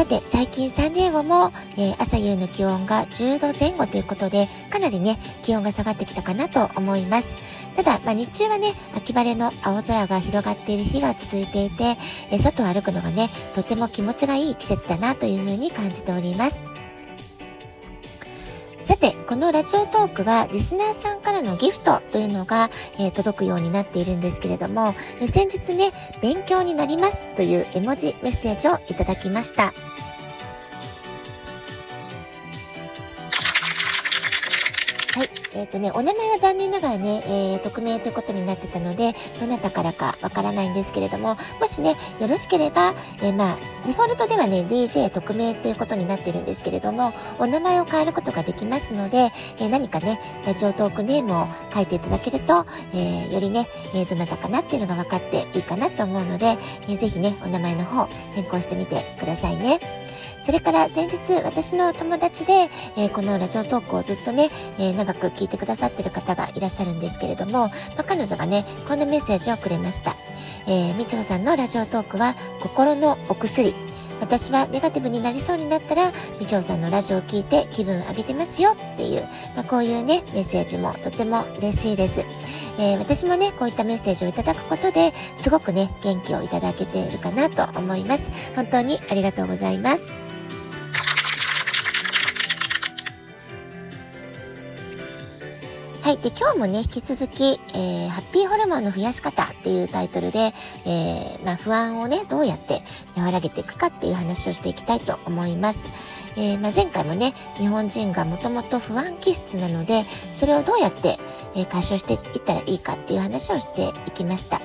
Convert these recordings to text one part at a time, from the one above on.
さて、最近サンディエゴも、えー、朝夕の気温が10度前後ということで、かなりね、気温が下がってきたかなと思います。ただ、まあ、日中はね、秋晴れの青空が広がっている日が続いていて、えー、外を歩くのがね、とても気持ちがいい季節だなというふうに感じております。さて、のラジオトークはリスナーさんからのギフトというのが、えー、届くようになっているんですけれども、え先日ね、勉強になりますという絵文字メッセージをいただきました。はいえっ、ー、とね、お名前は残念ながらね、えー、匿名ということになってたので、どなたからかわからないんですけれども、もしね、よろしければ、えー、まあ、デフォルトではね、DJ 匿名ということになってるんですけれども、お名前を変えることができますので、え何かね、ラジオトークネームを書いていただけると、えよりね、えどなたかなっていうのが分かっていいかなと思うので、えー、ぜひね、お名前の方変更してみてくださいね。それから先日私の友達で、えー、このラジオトークをずっとね、えー、長く聞いてくださってる方がいらっしゃるんですけれども、まあ、彼女がね、こんなメッセージをくれました。えー、みちほさんのラジオトークは心のお薬。私はネガティブになりそうになったら、みちょさんのラジオを聞いて気分を上げてますよっていう、まあ、こういうね、メッセージもとても嬉しいです。えー、私もね、こういったメッセージをいただくことで、すごくね、元気をいただけているかなと思います。本当にありがとうございます。はい。で、今日もね、引き続き、えー、ハッピーホルモンの増やし方っていうタイトルで、えー、まあ、不安をね、どうやって和らげていくかっていう話をしていきたいと思います。えー、まあ、前回もね、日本人がもともと不安気質なので、それをどうやって、え解消していったらいいかっていう話をしていきました。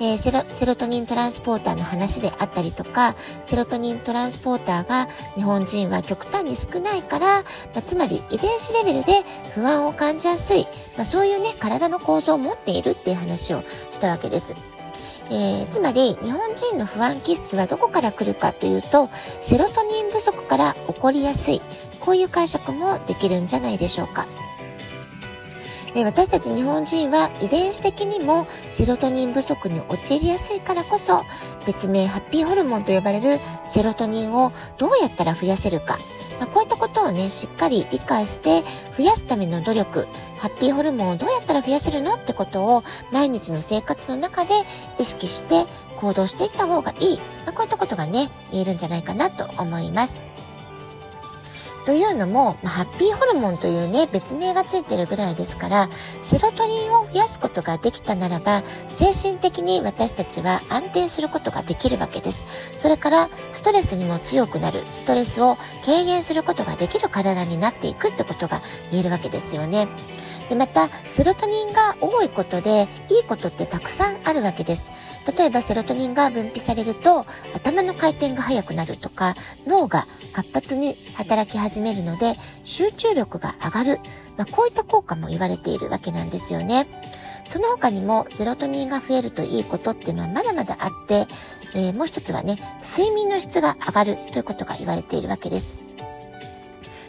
えー、セロセロトニントランスポーターの話であったりとか、セロトニントランスポーターが日本人は極端に少ないから、まあ、つまり遺伝子レベルで不安を感じやすい、まあ、そういうね、体の構造を持っているっていう話をしたわけです。えー、つまり日本人の不安気質はどこから来るかというとセロトニン不足から起こりやすいこういう解釈もできるんじゃないでしょうか。で私たち日本人は遺伝子的にもセロトニン不足に陥りやすいからこそ別名ハッピーホルモンと呼ばれるセロトニンをどうやったら増やせるか、まあ、こういったことをねしっかり理解して増やすための努力ハッピーホルモンをどうやったら増やせるのってことを毎日の生活の中で意識して行動していった方がいい、まあ、こういったことがね言えるんじゃないかなと思います。というのも、まあ、ハッピーホルモンというね、別名がついてるぐらいですから、セロトニンを増やすことができたならば、精神的に私たちは安定することができるわけです。それから、ストレスにも強くなる、ストレスを軽減することができる体になっていくってことが言えるわけですよね。で、また、セロトニンが多いことで、いいことってたくさんあるわけです。例えばセロトニンが分泌されると頭の回転が速くなるとか脳が活発に働き始めるので集中力が上がる、まあ、こういった効果も言われているわけなんですよね。その他にもセロトニンが増えるといいことっていうのはまだまだあって、えー、もう一つはね、睡眠の質が上がるということが言われているわけです。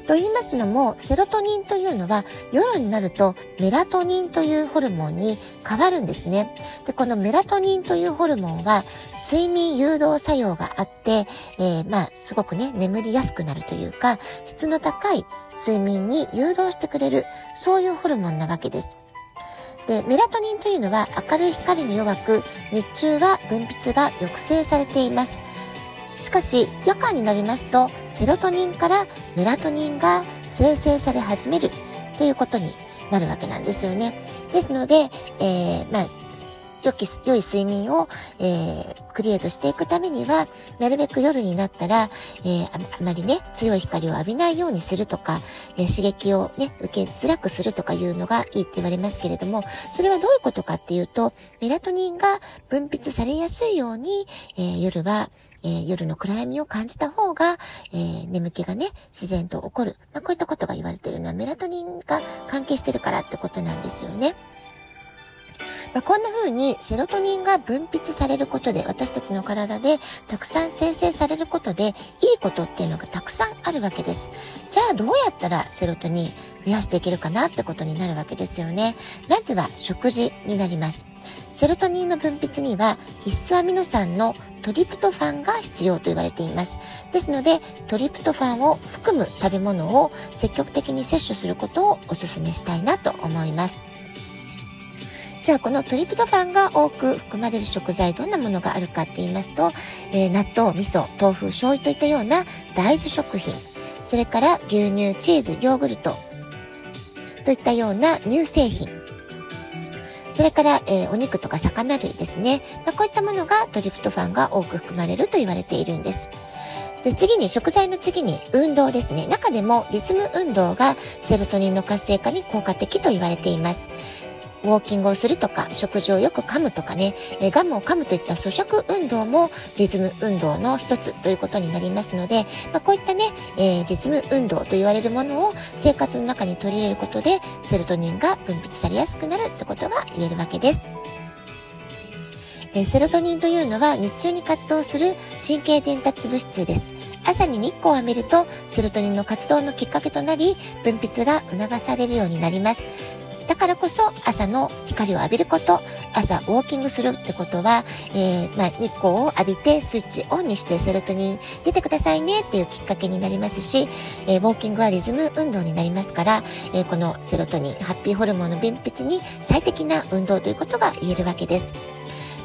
と言いますのも、セロトニンというのは夜になるとメラトニンというホルモンに変わるんですね。で、このメラトニンというホルモンは睡眠誘導作用があって、えー、まあ、すごくね、眠りやすくなるというか、質の高い睡眠に誘導してくれる、そういうホルモンなわけです。で、メラトニンというのは明るい光に弱く、日中は分泌が抑制されています。しかし、夜間になりますと、セロトニンからメラトニンが生成され始めるということになるわけなんですよね。ですので、えー、まあ、良き、良い睡眠を、えー、クリエイトしていくためには、なるべく夜になったら、えー、あまりね、強い光を浴びないようにするとか、えー、刺激をね、受けづらくするとかいうのがいいって言われますけれども、それはどういうことかっていうと、メラトニンが分泌されやすいように、え、夜は、えー、夜の暗闇を感じた方が、えー、眠気がね、自然と起こる。まあ、こういったことが言われているのはメラトニンが関係してるからってことなんですよね。まあ、こんな風にセロトニンが分泌されることで、私たちの体でたくさん生成されることで、いいことっていうのがたくさんあるわけです。じゃあどうやったらセロトニン増やしていけるかなってことになるわけですよね。まずは食事になります。セロトニンの分泌には必須アミノ酸のトリプトファンが必要と言われています。ですので、トリプトファンを含む食べ物を積極的に摂取することをお勧めしたいなと思います。じゃあこのトリプトファンが多く含まれる食材どんなものがあるかって言いますと、えー、納豆、味噌、豆腐、醤油といったような大豆食品、それから牛乳、チーズ、ヨーグルトといったような乳製品、それから、えー、お肉とか魚類ですね、まあ、こういったものがトリプトファンが多く含まれると言われているんです。で次に食材の次に運動ですね。中でもリズム運動がセロトニンの活性化に効果的と言われています。ウォーキングをするとか、食事をよく噛むとかね、えガムを噛むといった咀嚼運動もリズム運動の一つということになりますので、まあ、こういったね、えー、リズム運動と言われるものを生活の中に取り入れることで、セロトニンが分泌されやすくなるってことが言えるわけです。えセロトニンというのは日中に活動する神経伝達物質です。朝に日光を浴びるとセロトニンの活動のきっかけとなり分泌が促されるようになります。だからこそ朝の光を浴びること、朝ウォーキングするってことは、えー、まあ、日光を浴びてスイッチオンにしてセロトニン出てくださいねっていうきっかけになりますし、えー、ウォーキングはリズム運動になりますから、えー、このセロトニン、ハッピーホルモンの分泌に最適な運動ということが言えるわけです。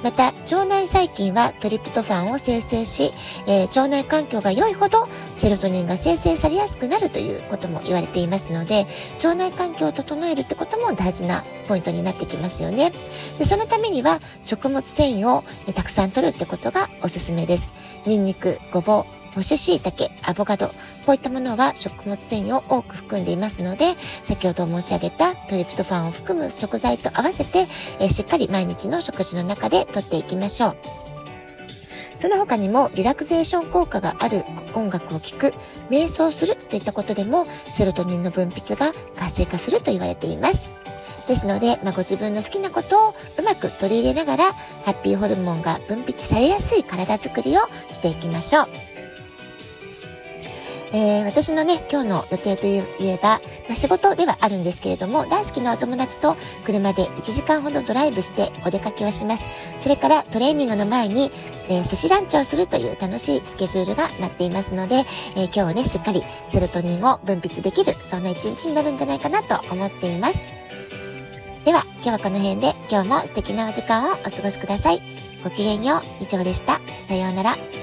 また、腸内細菌はトリプトファンを生成し、えー、腸内環境が良いほどセロトニンが生成されやすくなるということも言われていますので、腸内環境を整えるってことも大事なポイントになってきますよね。でそのためには食物繊維をたくさん摂るってことがおすすめです。ニンニク、ごぼう、干し椎茸、アボカド、こういったものは食物繊維を多く含んでいますので、先ほど申し上げたトリプトファンを含む食材と合わせて、え、しっかり毎日の食事の中でとっていきましょう。その他にもリラクゼーション効果がある音楽を聴く、瞑想するといったことでもセロトニンの分泌が活性化すると言われています。ですので、まあ、ご自分の好きなことをうまく取り入れながら、ハッピーホルモンが分泌されやすい体づくりをしていきましょう。えー、私のね、今日の予定といえば、まあ、仕事ではあるんですけれども、大好きなお友達と車で1時間ほどドライブしてお出かけをします。それからトレーニングの前に、えー、寿司ランチをするという楽しいスケジュールがなっていますので、えー、今日はね、しっかりセロトニンを分泌できる、そんな一日になるんじゃないかなと思っています。では、今日はこの辺で今日も素敵なお時間をお過ごしください。ごきげんよう、以上でした。さようなら。